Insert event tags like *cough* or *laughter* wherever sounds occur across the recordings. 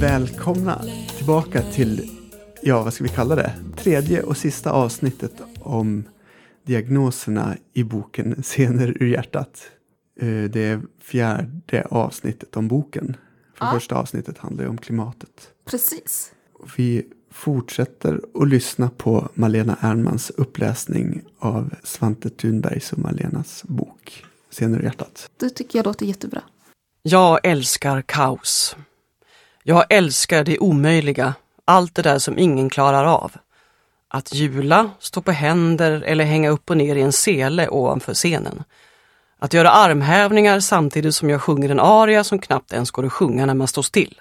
Välkomna tillbaka till, ja vad ska vi kalla det, tredje och sista avsnittet om diagnoserna i boken Scener ur hjärtat. Eh, det är fjärde avsnittet om boken. För Ja. första avsnittet handlar ju om klimatet. Precis. Vi fortsätter att lyssna på Malena Ernmans uppläsning av Svante Thunbergs och Malenas bok Scener ur hjärtat. Det tycker jag låter jättebra. Jag älskar kaos. Jag älskar det omöjliga, allt det där som ingen klarar av. Att jula, stå på händer eller hänga upp och ner i en sele ovanför scenen. Att göra armhävningar samtidigt som jag sjunger en aria som knappt ens går att sjunga när man står still.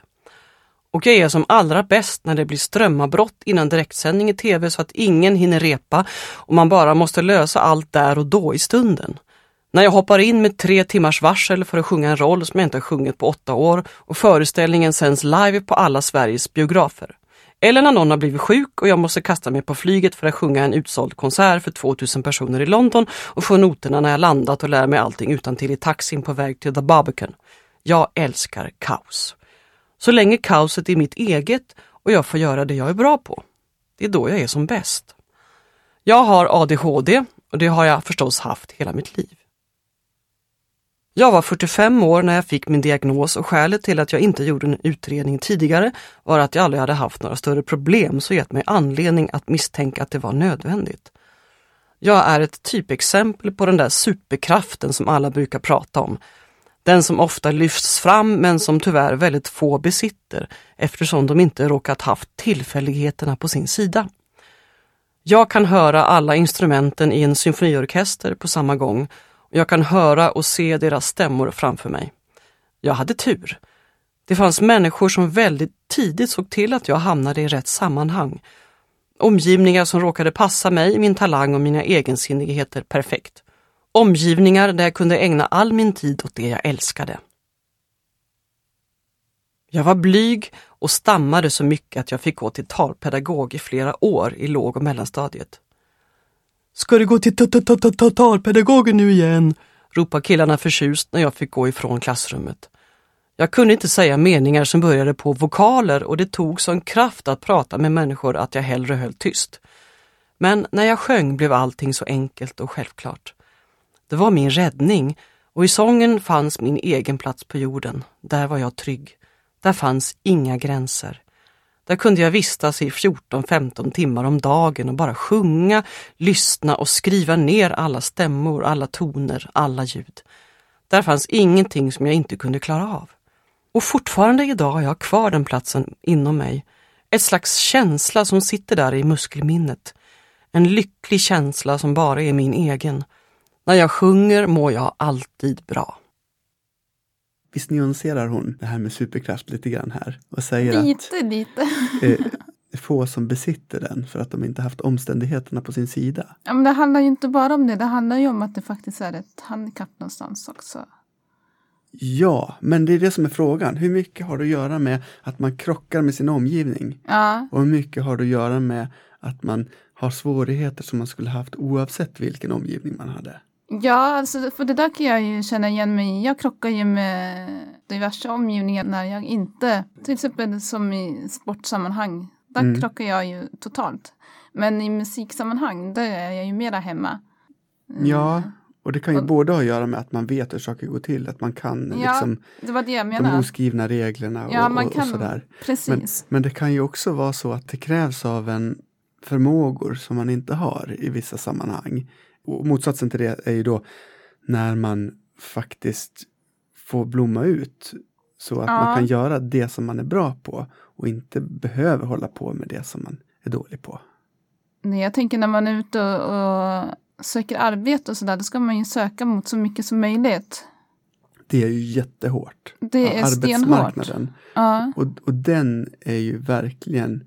Och jag är som allra bäst när det blir strömavbrott innan direktsändning i tv så att ingen hinner repa och man bara måste lösa allt där och då i stunden. När jag hoppar in med tre timmars varsel för att sjunga en roll som jag inte har sjungit på åtta år och föreställningen sänds live på alla Sveriges biografer. Eller när någon har blivit sjuk och jag måste kasta mig på flyget för att sjunga en utsåld konsert för 2000 personer i London och få noterna när jag landat och lär mig allting utan till i taxin på väg till The Barbican. Jag älskar kaos. Så länge kaoset är mitt eget och jag får göra det jag är bra på. Det är då jag är som bäst. Jag har ADHD och det har jag förstås haft hela mitt liv. Jag var 45 år när jag fick min diagnos och skälet till att jag inte gjorde en utredning tidigare var att jag aldrig hade haft några större problem som gett mig anledning att misstänka att det var nödvändigt. Jag är ett typexempel på den där superkraften som alla brukar prata om. Den som ofta lyfts fram men som tyvärr väldigt få besitter eftersom de inte råkat haft tillfälligheterna på sin sida. Jag kan höra alla instrumenten i en symfoniorkester på samma gång jag kan höra och se deras stämmor framför mig. Jag hade tur. Det fanns människor som väldigt tidigt såg till att jag hamnade i rätt sammanhang. Omgivningar som råkade passa mig, min talang och mina egensinnigheter perfekt. Omgivningar där jag kunde ägna all min tid åt det jag älskade. Jag var blyg och stammade så mycket att jag fick gå till talpedagog i flera år i låg och mellanstadiet. Ska du gå till ta-ta-ta-ta-talpedagogen nu igen? ropar killarna förtjust när jag fick gå ifrån klassrummet. Jag kunde inte säga meningar som började på vokaler och det tog sån kraft att prata med människor att jag hellre höll tyst. Men när jag sjöng blev allting så enkelt och självklart. Det var min räddning och i sången fanns min egen plats på jorden. Där var jag trygg. Där fanns inga gränser. Där kunde jag vistas i 14-15 timmar om dagen och bara sjunga, lyssna och skriva ner alla stämmor, alla toner, alla ljud. Där fanns ingenting som jag inte kunde klara av. Och fortfarande idag har jag kvar den platsen inom mig. Ett slags känsla som sitter där i muskelminnet. En lycklig känsla som bara är min egen. När jag sjunger mår jag alltid bra. Visst nyanserar hon det här med superkraft lite grann här och säger att Lite, lite. eh, *laughs* få som besitter den för att de inte haft omständigheterna på sin sida. Ja, men det handlar ju inte bara om det. Det handlar ju om att det faktiskt är ett handikapp någonstans också. Ja, men det är det som är frågan. Hur mycket har det att göra med att man krockar med sin omgivning? Ja, Och hur mycket har det att göra med att man har svårigheter som man skulle haft oavsett vilken omgivning man hade? Ja alltså, för det där kan jag ju känna igen mig i. Jag krockar ju med diverse omgivningar när jag inte, till exempel som i sportsammanhang, där Mm. krockar jag ju totalt. Men i musiksammanhang, där är jag ju mera hemma. Mm. Ja, och det kan ju Och- både ha att göra med att man vet hur saker går till, att man kan Ja, liksom Det var det jag de menade. oskrivna reglerna och, Ja, man och, kan, och sådär. Men, precis. men det kan ju också vara så att det krävs av en förmågor som man inte har i vissa sammanhang. Och motsatsen till det är ju då när man faktiskt får blomma ut så att man Ja. kan göra det som man är bra på och inte behöver hålla på med det som man är dålig på. Nej, jag tänker när man är ute och, och söker arbete och sådär, då ska man ju söka mot så mycket som möjligt. Det är ju jättehårt. Det är stenhårt. Arbetsmarknaden. Ja. Och, och den är ju verkligen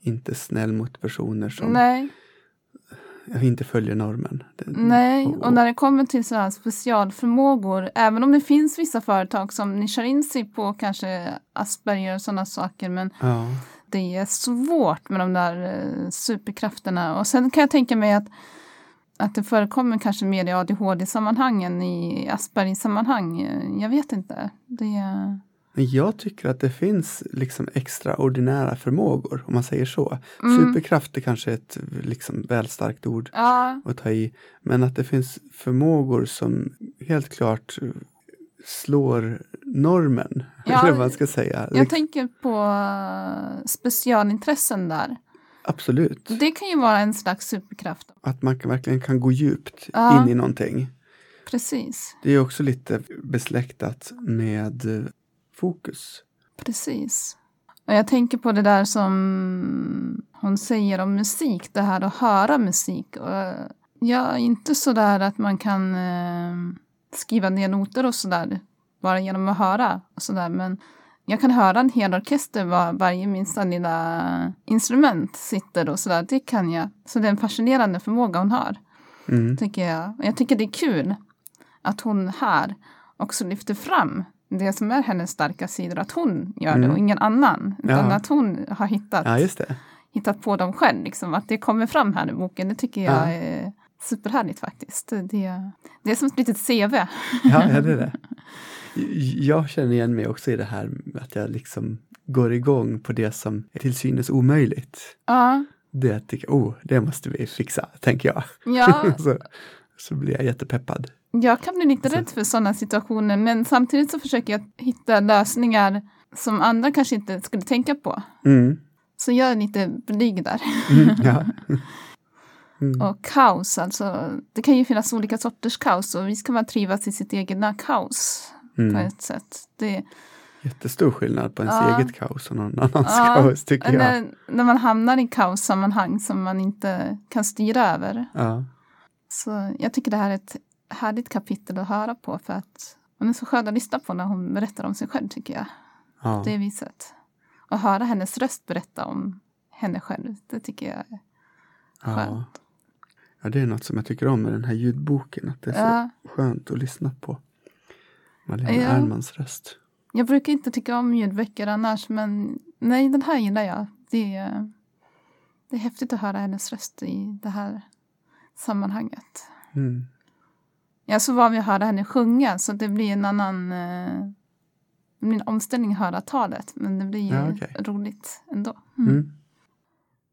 inte snäll mot personer som Nej, inte följer normen. Nej, och när det kommer till så här specialförmågor, även om det finns vissa företag som nischar in sig på kanske Asperger och sådana saker, men ja. det är svårt med de där eh, superkrafterna. Och sen kan jag tänka mig att, att det förekommer kanske mer i ADHD-sammanhang än i Asperger-sammanhang. Jag vet inte. Det är... Men jag tycker att det finns liksom extraordinära förmågor, om man säger så. Mm. Superkraft är kanske ett liksom väl starkt ord Ja, att ta i. Men att det finns förmågor som helt klart slår normen, *laughs* Ja, eller vad man ska säga. jag tänker på eh, specialintressen där. Absolut. Det kan ju vara en slags superkraft. Att man kan, verkligen kan gå djupt Ja. in i någonting. Precis, Det är också lite besläktat med eh, fokus. precis. Och jag tänker på det där som hon säger om musik, det här att höra musik. Och jag är inte så där att man kan eh, skriva ner noter och sådär bara genom att höra och sådär. Men jag kan höra en hel orkester var varje minsta lilla instrument sitter och sådär. Det kan jag. Så det är en fascinerande förmåga hon har. Mm. tycker jag. Och Jag tycker det är kul att hon här också lyfter fram det som är hennes starka sidor, att hon gör det Mm. och ingen annan. Utan Ja. att hon har hittat, Ja, det. hittat på dem själv. Liksom. Att det kommer fram här i boken, det tycker jag Ja. är superhärligt faktiskt. Det, det är som ett litet CV. Ja, ja, det är det. *laughs* Jag känner igen mig också i det här att jag liksom går igång på det som är till synes omöjligt. Ja, Det att jag, oh, det måste vi fixa, tänker jag. ja *laughs* så, så blir jag jättepeppad. Jag kan bli lite Så- rädd för sådana situationer men samtidigt så försöker jag hitta lösningar som andra kanske inte skulle tänka på. Mm. Så jag är lite blyg där. Mm, ja. *laughs* Mm. Och kaos, alltså. Det kan ju finnas olika sorters kaos och vi ska bara trivas i sitt egna kaos på Mm. ett sätt. Det, Jättestor skillnad på ens Ja. eget kaos och någon annans Ja, kaos, tycker jag. när, när man hamnar i kaossammanhang som man inte kan styra över. Ja. Så jag tycker det här är ett härligt kapitel att höra på för att hon är så skön att lyssna på när hon berättar om sig själv tycker jag. Ja. Det viset. Och höra hennes röst berätta om henne själv, det tycker jag är ja. skönt. ja, det är något som jag tycker om med den här ljudboken, att det är så Ja. skönt att lyssna på. Malena Ja. Ernmans röst. Jag brukar inte tycka om ljudböcker annars, men nej, den här gillar jag. Det är, det är häftigt att höra hennes röst i det här sammanhanget. Mm. Jag är så van vid att höra henne sjunga, så det blir en annan eh, det blir en omställning att höra talet, men det blir Ja, okej. roligt ändå. Mm. Mm.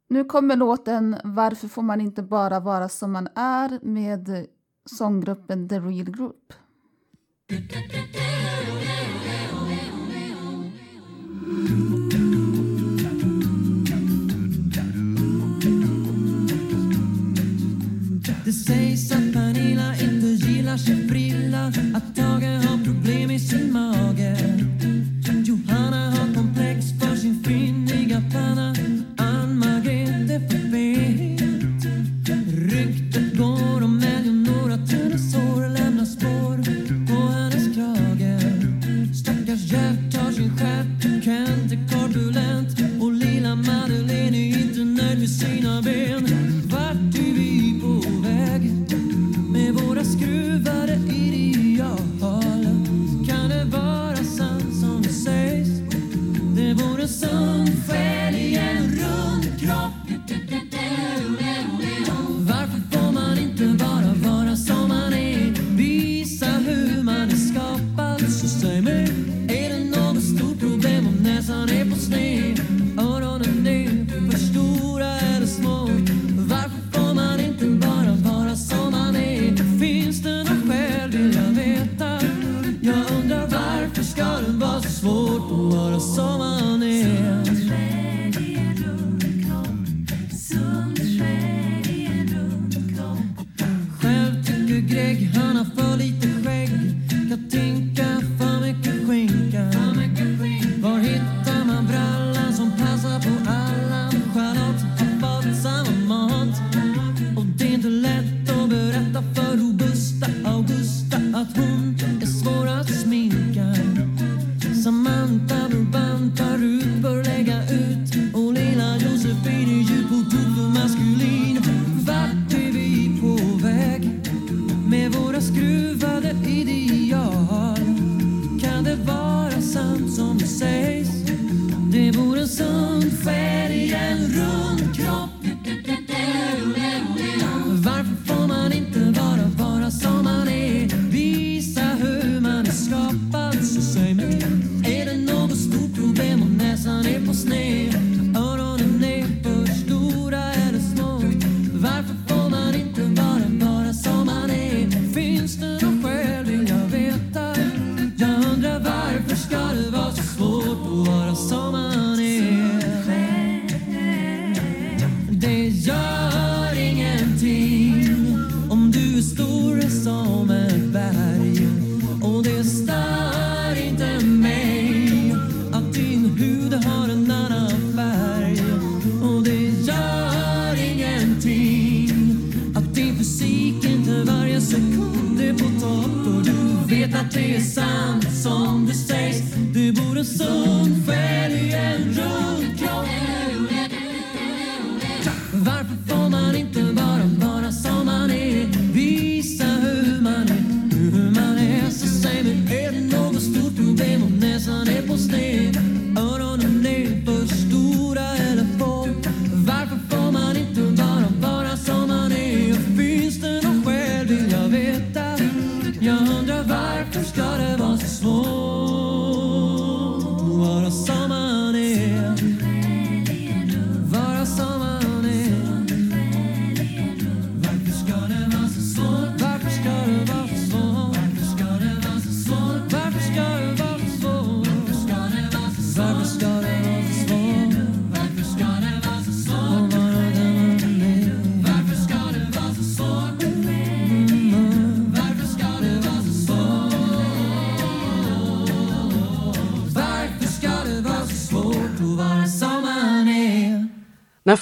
Nu kommer låten Varför får man inte bara vara som man är med sånggruppen The Real Group. Det sägs att Pernilla inte gillar sin frilla Att Tage har problem i sin mage.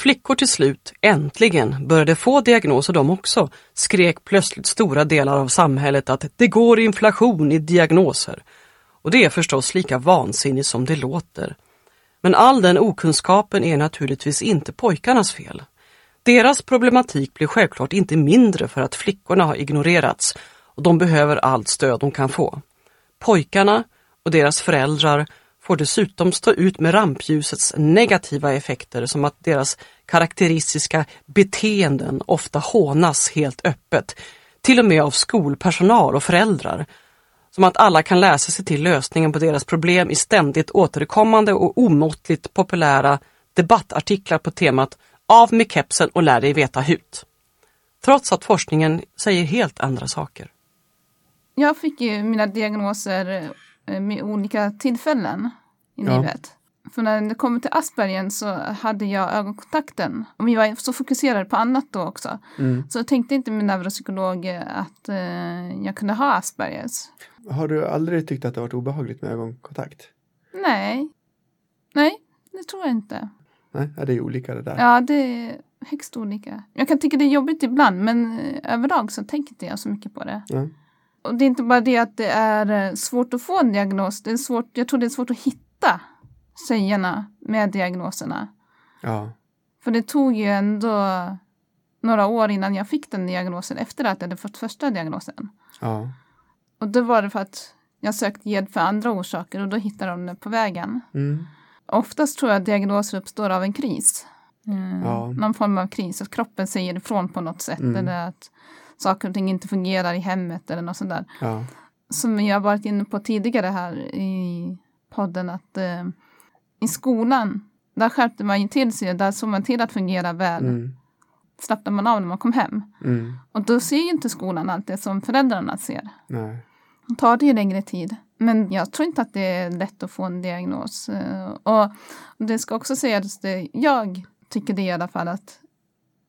Flickor till slut äntligen började få diagnoser de också skrek plötsligt stora delar av samhället att det går inflation i diagnoser. Och det är förstås lika vansinnigt som det låter. Men all den okunskapen är naturligtvis inte pojkarnas fel. Deras problematik blir självklart inte mindre för att flickorna har ignorerats och de behöver allt stöd de kan få. Pojkarna och deras föräldrar får dessutom stå ut med rampljusets negativa effekter som att deras karaktäristiska beteenden ofta hånas helt öppet, till och med av skolpersonal och föräldrar. Som att alla kan läsa sig till lösningen på deras problem i ständigt återkommande och omåttligt populära debattartiklar på temat Av med kepsen och lär dig veta hut. Trots att forskningen säger helt andra saker. Jag fick ju mina diagnoser med olika tillfällen i Ja. livet. För när det kommer till Aspergen så hade jag ögonkontakten. Och vi var så fokuserade på annat då också. Mm. Så jag tänkte inte min neuropsykolog eh, att eh, jag kunde ha Aspergers. Har du aldrig tyckt att det varit obehagligt med ögonkontakt? Nej. Nej, det tror jag inte. Nej, ja, det är olika det där. Ja, det är högst olika. Jag kan tycka det är jobbigt ibland men eh, överlag så tänker inte jag så mycket på det. Ja. Och det är inte bara det att det är eh, svårt att få en diagnos. Det är svårt, jag tror det är svårt att hitta tjejerna med diagnoserna. Ja. För det tog ju ändå några år innan jag fick den diagnosen efter att jag hade fått första diagnosen. ja. Och då var det för att jag sökte hjälp för andra orsaker och då hittade de det på vägen. Mm. Oftast tror jag att diagnoser uppstår av en kris. Mm, Ja. Någon form av kris, att kroppen säger ifrån på något sätt. Mm. Eller att saker och ting inte fungerar i hemmet eller något sånt där. ja. Som jag varit inne på tidigare här i podden att eh, i skolan där skärpte man ju till sig, där såg man till att fungera väl. Mm. Slappnade man av när man kom hem. Mm. Och då ser ju inte skolan allt det som föräldrarna ser. Nej. Då tar det ju längre tid. Men jag tror inte att det är lätt att få en diagnos. Eh, Och det ska också sägas, jag tycker det i alla fall att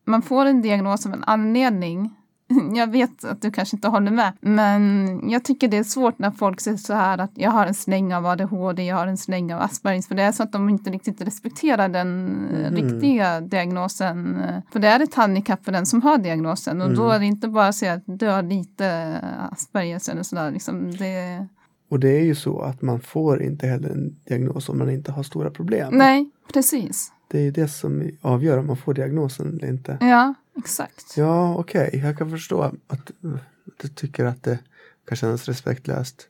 man får en diagnos av en anledning. *laughs* Jag vet att du kanske inte håller med, men jag tycker det är svårt när folk säger så här att jag har en släng av ADHD, jag har en släng av Aspergers, för det är så att de inte riktigt respekterar den Mhm. riktiga diagnosen. För det är ett handikapp för den som har diagnosen och då Mm. är det inte bara att säga att du har lite Aspergers eller sådär. Liksom det... Och det är ju så att man får inte heller en diagnos om man inte har stora problem. Nej, precis. Det är ju det som avgör om man får diagnosen eller inte. Ja, exakt. Ja, okej. Jag kan förstå att att du tycker att det kan kännas respektlöst.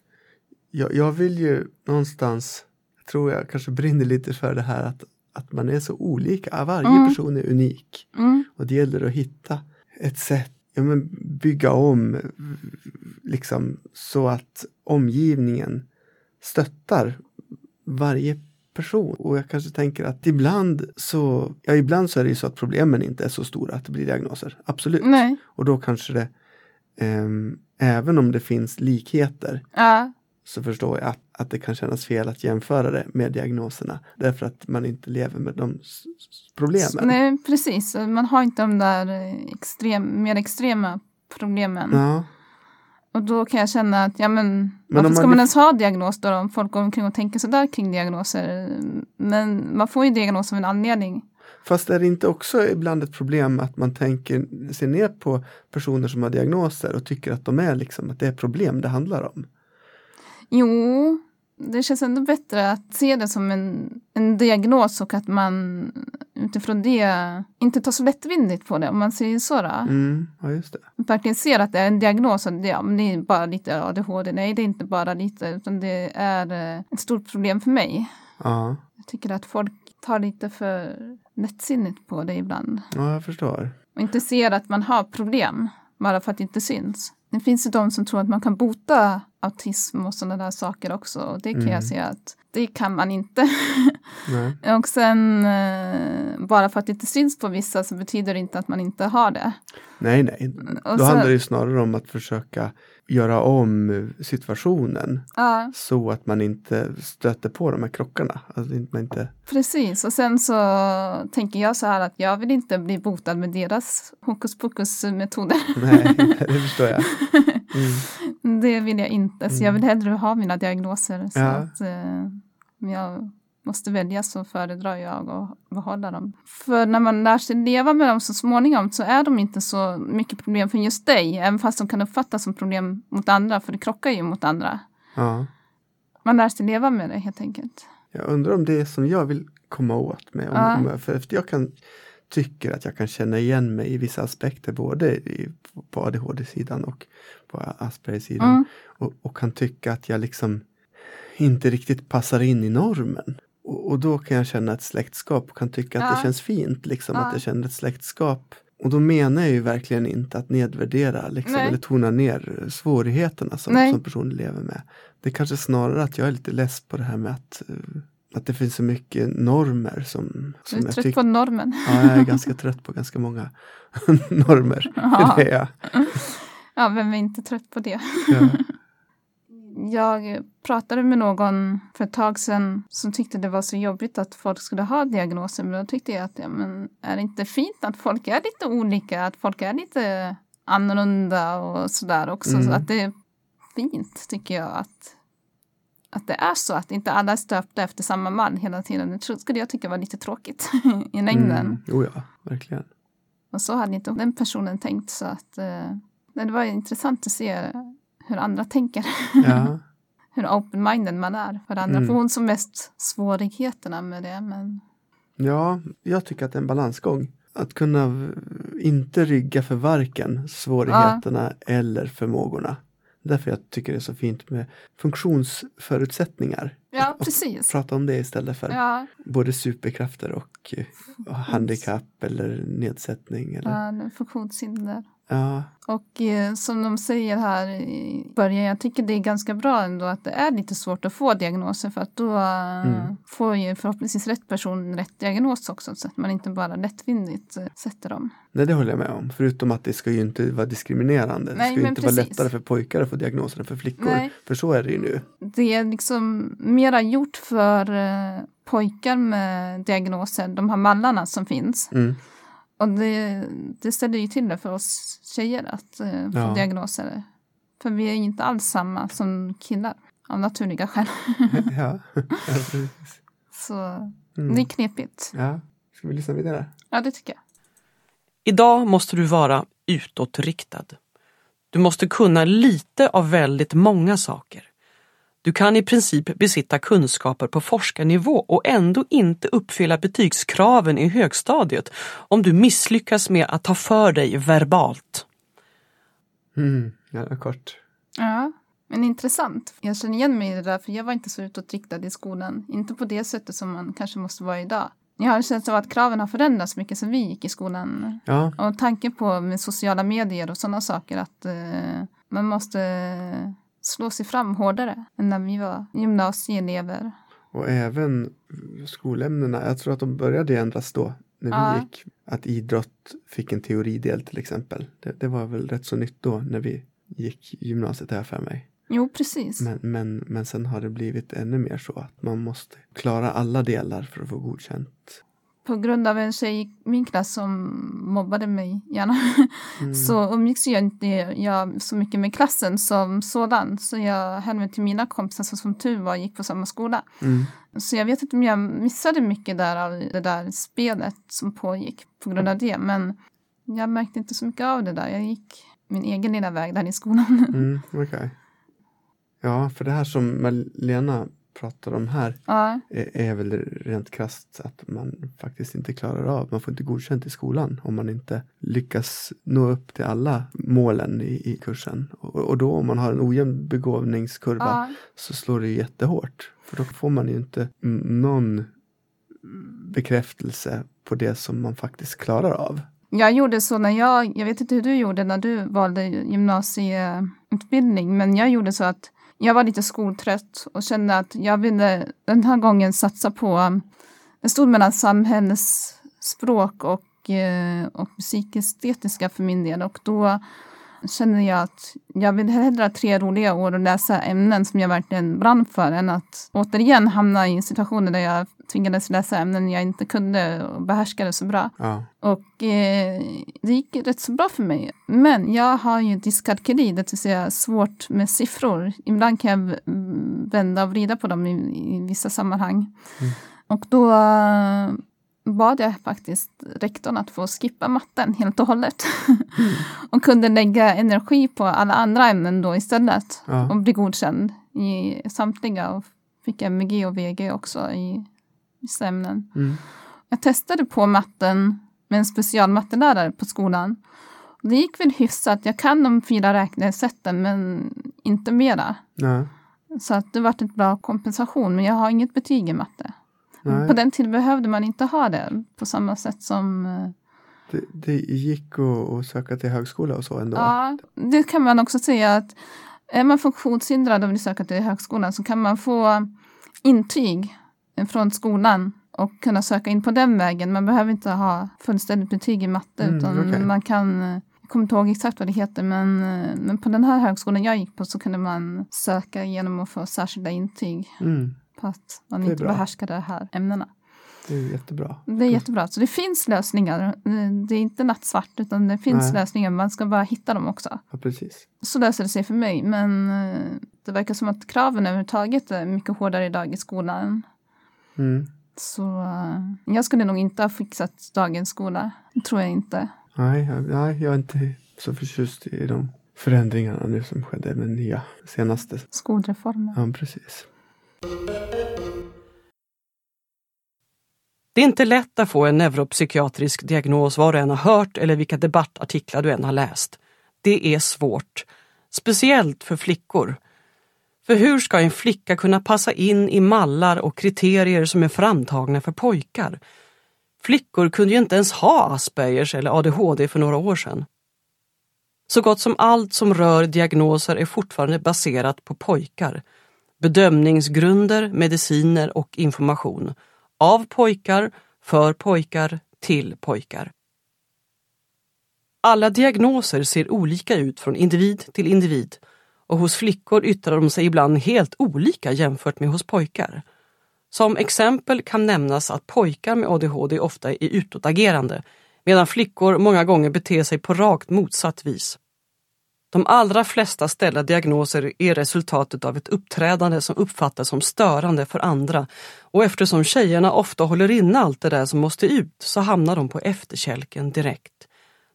Jag, jag vill ju någonstans, jag tror jag kanske brinner lite för det här att, att man är så olika. Varje Mm. person är unik. Mm. Och det gäller att hitta ett sätt, ja, men bygga om liksom så att omgivningen stöttar varje person. Och jag kanske tänker att ibland så, ja ibland så är det ju så att problemen inte är så stora att det blir diagnoser. Absolut. Nej. Och då kanske det, ehm, även om det finns likheter, Ja. så förstår jag att, att det kan kännas fel att jämföra det med diagnoserna. Därför att man inte lever med de problemen. Nej, precis. Man har inte de där eh, extrem, mer extrema problemen. Ja, Och då kan jag känna att, ja men, Men varför om ska man man ens ha diagnos då om folk går omkring och tänker sådär kring diagnoser? Men man får ju diagnos av en anledning. Fast är det inte också ibland ett problem att man tänker, ser ner på personer som har diagnoser och tycker att de är liksom, att det är problem det handlar om? Jo, det känns ändå bättre att se det som en, en diagnos och att man utifrån det inte tar så lättvindigt på det, om man säger så. Då. Mm, ja, just det. Verkligen ser att det är en diagnos och det, ja, men det är bara lite ADHD. Nej, det är inte bara lite, utan det är eh, ett stort problem för mig. Ja, Jag tycker att folk tar lite för lättsinnigt på det ibland. ja jag förstår. Och inte ser att man har problem bara för att det inte syns. Det finns ju de som tror att man kan bota autism och sådana där saker också. Och det kan Mm. jag säga att det kan man inte. *laughs* Och sen eh, bara för att det inte syns på vissa så betyder det inte att man inte har det. nej, nej. Och Då handlar det ju snarare om att försöka göra om situationen Ja, så att man inte stöter på de här krockarna. Alltså man inte, precis. Och sen så tänker jag så här att jag vill inte bli botad med deras hokus pokus metoder. *laughs* nej, det förstår jag. Mm. Det vill jag inte, så jag vill hellre ha mina diagnoser. Så Ja. att eh, jag måste välja så föredrar jag att behålla dem. För när man lär sig leva med dem så småningom så är de inte så mycket problem för just dig, även fast de kan uppfattas som problem mot andra, för det krockar ju mot andra. Ja. Man lär sig leva med det helt enkelt. Jag undrar om det är som jag vill komma åt med. Om, Ja. om jag, för jag kan tycker att jag kan känna igen mig i vissa aspekter både i, på ADHD-sidan och på Asperger-sidan. Mm. Och, och kan tycka att jag liksom inte riktigt passar in i normen. Och, och då kan jag känna ett släktskap och kan tycka att Ja. det känns fint liksom att jag känner ett släktskap. Och då menar jag ju verkligen inte att nedvärdera liksom, Nej. eller tona ner svårigheterna som, Nej. som personen lever med. Det är kanske snarare att jag är lite less på det här med att, eh, att det finns så mycket normer som, Du som är jag trött på normen. Ja, jag är ganska trött på ganska många *laughs* normer. Ja. Det är jag. Ja, vem är inte trött på det? Ja. Jag pratade med någon för ett tag sedan som tyckte det var så jobbigt att folk skulle ha diagnoser. Men då tyckte jag att ja, men är det inte fint att folk är lite olika? Att folk är lite annorlunda och sådär också. Så Mm. att det är fint tycker jag att, att det är så. Att inte alla är stöpta efter samma mall hela tiden. Det skulle jag tycka var lite tråkigt *laughs* i längden. Mm. Jo, ja, verkligen. Och så hade inte den personen tänkt. Så att eh, det var intressant att se hur andra tänker Ja. *laughs* hur open-minded man är för andra. Mm. För hon som mest svårigheterna med det. Men ja, jag tycker att det är en balansgång. Att kunna inte rygga för varken svårigheterna eller förmågorna. Därför jag tycker det är så fint med funktionsförutsättningar. ja, precis. Prata om det istället för Ja, både superkrafter och eh, handikapp eller nedsättning. Eller, ja, funktionshinder. Ja. Och eh, som de säger här i början, jag tycker det är ganska bra ändå att det är lite svårt att få diagnoser för att då eh, Mm. får ju förhoppningsvis rätt person rätt diagnos också så att man inte bara lättvindigt eh, sätter dem. Nej, det håller jag med om. Förutom att det ska ju inte vara diskriminerande. Nej, det ska ju inte vara precis. lättare för pojkar att få diagnoser än för flickor. Nej. För så är det ju nu. Det är liksom mera gjort för eh, pojkar med diagnoser, de här mallarna som finns. Mm. Och det, det ställer ju till det för oss tjejer att eh, få Ja. diagnoser. För vi är ju inte alls samma som killar av naturliga skäl. *laughs* ja. ja, precis. Så Mm. det är knepigt. ja. Ska vi lyssna vidare? Ja, det tycker jag. Idag måste du vara utåtriktad. Du måste kunna lite av väldigt många saker. Du kan i princip besitta kunskaper på forskarnivå och ändå inte uppfylla betygskraven i högstadiet om du misslyckas med att ta för dig verbalt. Mm. Ja, kort. Ja, men intressant. Jag känner igen mig i det där, för jag var inte så utåtriktad i skolan. Inte på det sättet som man kanske måste vara idag. Jag har en känsla av att kraven har förändrats mycket sedan vi gick i skolan. Ja, Och tanken på med sociala medier och sådana saker att eh, man måste slå sig fram hårdare än när vi var gymnasieelever. och även skolämnena. Jag tror att de började ändras då. När vi Ja. gick. Att idrott fick en teoridel till exempel. Det, det var väl rätt så nytt då när vi gick gymnasiet här för mig. Jo, precis. Men, men, men sen har det blivit ännu mer så att man måste klara alla delar för att få godkänt. På grund av en tjej i min klass som mobbade mig gärna Mm. så umgicks jag inte jag så mycket med klassen som sådan. Så jag höll mig till mina kompisar som som tur var gick på samma skola. Mm. Så jag vet inte om jag missade mycket där av det där spelet som pågick på grund av det. Men jag märkte inte så mycket av det där. Jag gick min egen lilla väg där i skolan. Mm, okej. Ja, för det här som Malena pratar om här ja, är, är väl rent krasst att man faktiskt inte klarar av, man får inte godkänt i skolan om man inte lyckas nå upp till alla målen i, i kursen. Och, och då om man har en ojämn begåvningskurva ja, så slår det jättehårt. För då får man ju inte någon bekräftelse på det som man faktiskt klarar av. Jag gjorde så när jag, jag vet inte hur du gjorde när du valde gymnasieutbildning, men jag gjorde så att jag var lite skoltrött och kände att jag ville den här gången satsa på, um, det stod mellan samhällsspråk och, eh, och musikestetiska för min del. Och då kände jag att jag vill hellre ha tre roliga år och läsa ämnen som jag verkligen brann för än att återigen hamna i situationer där jag tvingades läsa ämnen jag inte kunde och behärskade så bra. Ja, Och eh, det gick rätt så bra för mig. Men jag har ju dyskalkyli, det vill säga svårt med siffror. Ibland kan jag mm, vända och vrida på dem i, i vissa sammanhang. Och då bad jag faktiskt rektorn att få skippa matten helt och hållet. *laughs* och kunde lägga energi på alla andra ämnen då istället. Ja. Och bli godkänd i samtliga. Och fick MVG och VG också i vissa ämnen. mm. Jag testade på matten med en specialmattelärare på skolan. Det gick väl hyfsat. Jag kan de fyra räknesätten men inte mera. Nej. Så att det vart ett bra kompensation. Men jag har inget betyg i matte. Nej. På den tiden behövde man inte ha det på samma sätt som... eh, Det, det gick att, att söka till högskola och så ändå. Ja, det kan man också säga att är man funktionshindrad och vill söka till högskolan så kan man få intyg från skolan och kunna söka in på den vägen. Man behöver inte ha fullständigt betyg i matte Mm, utan okej. man kan jag kommer inte ihåg exakt vad det heter men, eh, men på den här högskolan jag gick på så kunde man söka genom att få särskilda intyg Mm, på att man inte bra. behärskar de här ämnena. det är jättebra. Det är jättebra. Så det finns lösningar. Det är inte nattsvart utan det finns Nej. lösningar. Man ska bara hitta dem också. Ja, precis. Så löser det sig för mig. Men eh, det verkar som att kraven överhuvudtaget är mycket hårdare idag i skolan. Mm. Så eh, jag skulle nog inte ha fixat dagens skola. Det tror jag inte. Nej, jag, nej, jag är inte så förtjust i de förändringarna nu som skedde med nya senaste. Skolreformen. Ja, precis. Det är inte lätt att få en neuropsykiatrisk diagnos vad du än har hört eller vilka debattartiklar du än har läst. Det är svårt. Speciellt för flickor. För hur ska en flicka kunna passa in i mallar och kriterier som är framtagna för pojkar? Flickor kunde ju inte ens ha Aspergers eller ADHD för några år sedan. Så gott som allt som rör diagnoser är fortfarande baserat på pojkar. Bedömningsgrunder, mediciner och information. Av pojkar, för pojkar, till pojkar. Alla diagnoser ser olika ut från individ till individ och hos flickor yttrar de sig ibland helt olika jämfört med hos pojkar. Som exempel kan nämnas att pojkar med ADHD ofta är utåtagerande medan flickor många gånger beter sig på rakt motsatt vis. De allra flesta ställda diagnoser är resultatet av ett uppträdande som uppfattas som störande för andra och eftersom tjejerna ofta håller inne allt det där som måste ut så hamnar de på efterkälken direkt.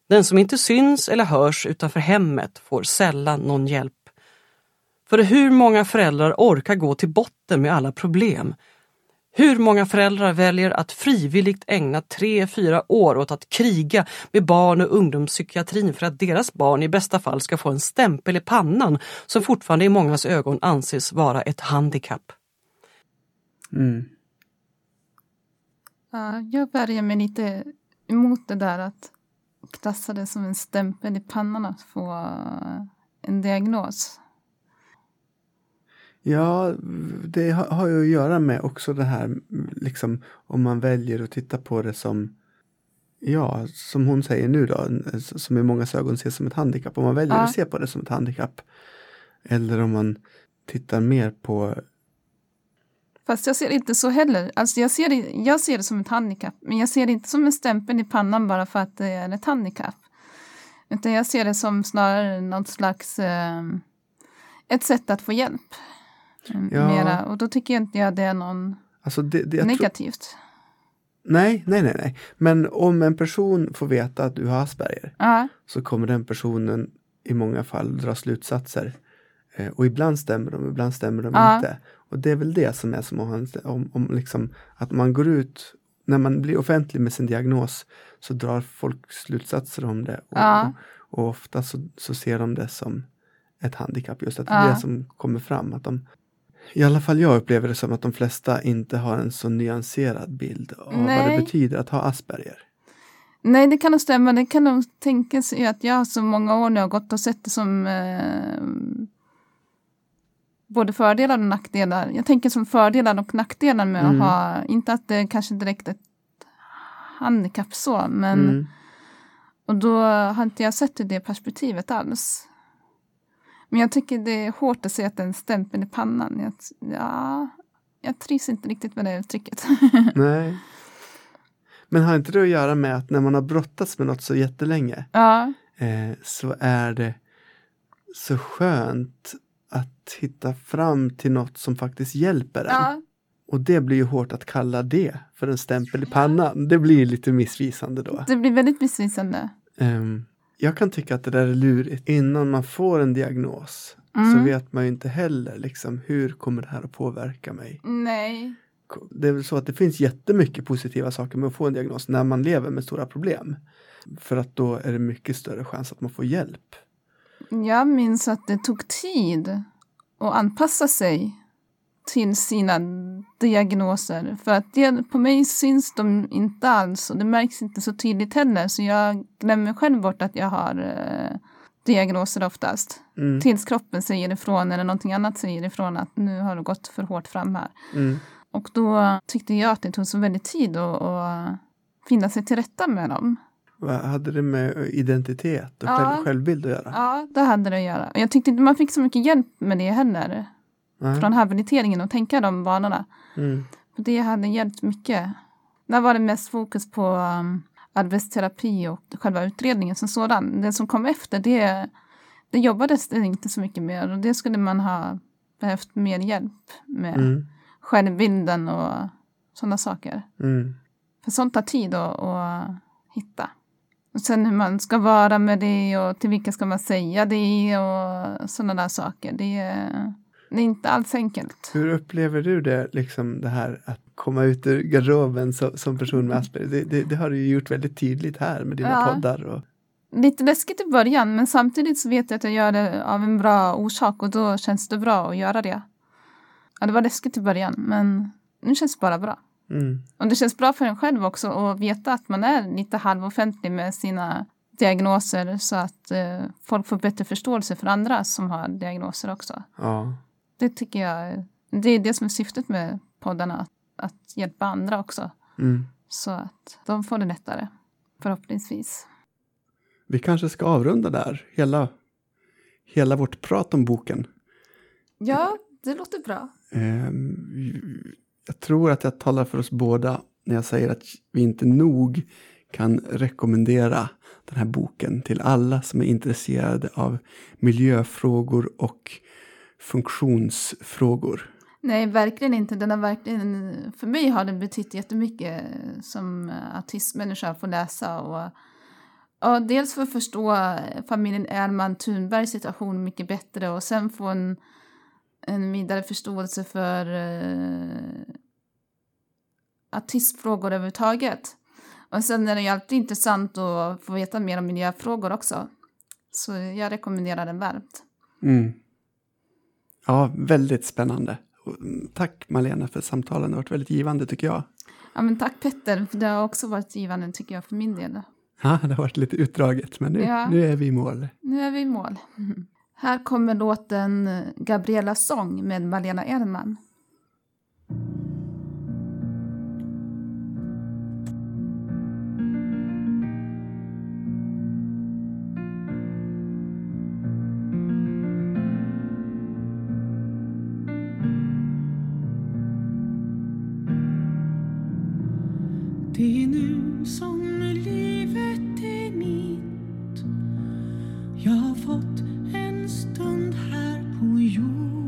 Den som inte syns eller hörs utanför hemmet får sällan någon hjälp. För hur många föräldrar orkar gå till botten med alla problem? Hur många föräldrar väljer att frivilligt ägna tre, fyra år åt att kriga med barn och ungdomspsykiatrin för att deras barn i bästa fall ska få en stämpel i pannan som fortfarande i mångas ögon anses vara ett handikapp? Mm. Ja, jag värjer mig lite emot det där att klassa det som en stämpel i pannan att få en diagnos. Ja, det ha- har ju att göra med också det här, liksom om man väljer att titta på det som, ja, som hon säger nu då, som i många ögon ses som ett handikapp. Om man väljer Ja. att se på det som ett handikapp. Eller om man tittar mer på, Fast jag ser det inte så heller. Alltså jag, ser det, jag ser det som ett handikapp, men jag ser det inte som en stämpel i pannan bara för att det är ett handikapp. Utan jag ser det som snarare något slags eh, ett sätt att få hjälp. Mm, Ja. Mera. Och då tycker jag inte jag det är någon alltså det, det jag tror- negativt. nej, nej, nej, nej. Men om en person får veta att du har Asperger Ja, så kommer den personen i många fall dra slutsatser. Eh, och ibland stämmer de, ibland stämmer de Ja. inte. Och det är väl det som är som om, om, om liksom, att man går ut, när man blir offentlig med sin diagnos så drar folk slutsatser om det. Och, Ja. och ofta så, så ser de det som ett handikapp, just att det Ja. det som kommer fram. Att de, I alla fall jag upplever det som att de flesta inte har en så nyanserad bild av vad det Nej. betyder att ha Asperger. Nej, det kan nog stämma. Det kan nog tänka sig att jag så många år nu har gått och sett det som eh, både fördelar och nackdelar. Jag tänker som fördelar och nackdelar med Mm. att ha, inte att det kanske direkt är ett handikapp så, men Mm. och då har inte jag sett det perspektivet alls. Men jag tycker det är hårt att se att det är en stämpel i pannan. Jag, ja, jag trivs inte riktigt med det uttrycket. *laughs* Nej. Men har inte det att göra med att när man har brottats med något så jättelänge ja, eh, så är det så skönt att hitta fram till något som faktiskt hjälper en. ja, Och det blir ju hårt att kalla det för en stämpel i pannan. Det blir lite missvisande då. det blir väldigt missvisande. Ehm, jag kan tycka att det där är lurigt. Innan man får en diagnos så Mm. vet man ju inte heller liksom, hur kommer det här att påverka mig. Nej. det är väl så att det finns jättemycket positiva saker med att få en diagnos när man lever med stora problem. För att då är det mycket större chans att man får hjälp. Jag minns att det tog tid att anpassa sig till sina diagnoser. För att det, på mig syns de inte alls och det märks inte så tydligt heller. Så jag glömmer själv bort att jag har eh, diagnoser oftast. Mm. Tills kroppen säger ifrån eller någonting annat säger ifrån att nu har du gått för hårt fram här. Mm. Och då tyckte jag att det tog så väldigt tid att, att finna sig till rätta med dem. Vad hade det med identitet och Ja. själv, självbild att göra? Ja, det hade det att göra. Jag tyckte inte man fick så mycket hjälp med det heller. Nej. Från habiliteringen och tänka de banorna. Mm. Det hade hjälpt mycket. Där var det mest fokus på um, arbetsterapi och själva utredningen som sådan. Det som kom efter, det, det jobbades det inte så mycket med. Och det skulle man ha behövt mer hjälp med. Mm. Självbilden och sådana saker. Mm. För sånt tar tid att, hitta. Och sen hur man ska vara med det och till vilka ska man säga det och sådana där saker. Det är, det är inte alls enkelt. Hur upplever du det, liksom det här att komma ut ur garderoben som, som person med Asperger? Det, det, det har du ju gjort väldigt tydligt här med dina Ja. poddar. Och, Lite läskigt i början men samtidigt så vet jag att jag gör det av en bra orsak och då känns det bra att göra det. Ja, det var läskigt i början men nu känns det bara bra. mm. Och det känns bra för en själv också att veta att man är lite halvoffentlig med sina diagnoser så att eh, folk får bättre förståelse för andra som har diagnoser också. Ja. Det tycker jag, det är det som är syftet med poddarna, att, att hjälpa andra också. Mm. Så att de får det lättare, förhoppningsvis. Vi kanske ska avrunda där, hela, hela vårt prat om boken. Ja, det låter bra. Ehm, Jag tror att jag talar för oss båda när jag säger att vi inte nog kan rekommendera den här boken till alla som är intresserade av miljöfrågor och funktionsfrågor. Nej, verkligen inte. Den har verkligen, för mig har den betytt jättemycket som autismmänniska att få läsa. Och, ja, dels för att förstå familjen Erman Thunbergs situation mycket bättre och sen få en, en vidare förståelse för eh, autismfrågor överhuvudtaget. Och sen är det ju alltid intressant att få veta mer om miljöfrågor också. Så jag rekommenderar den varmt. Mm. Ja, väldigt spännande. Mm, Tack Malena för samtalen, det har varit väldigt givande tycker jag. Ja, men tack Petter, för det har också varit givande tycker jag för min del. Ja, *laughs* det har varit lite utdraget, men nu, Ja. nu är vi i mål. Nu är vi i mål. *laughs* Här kommer låten Gabriella sång med Malena Ernman. Jag har fått en stund här på jorden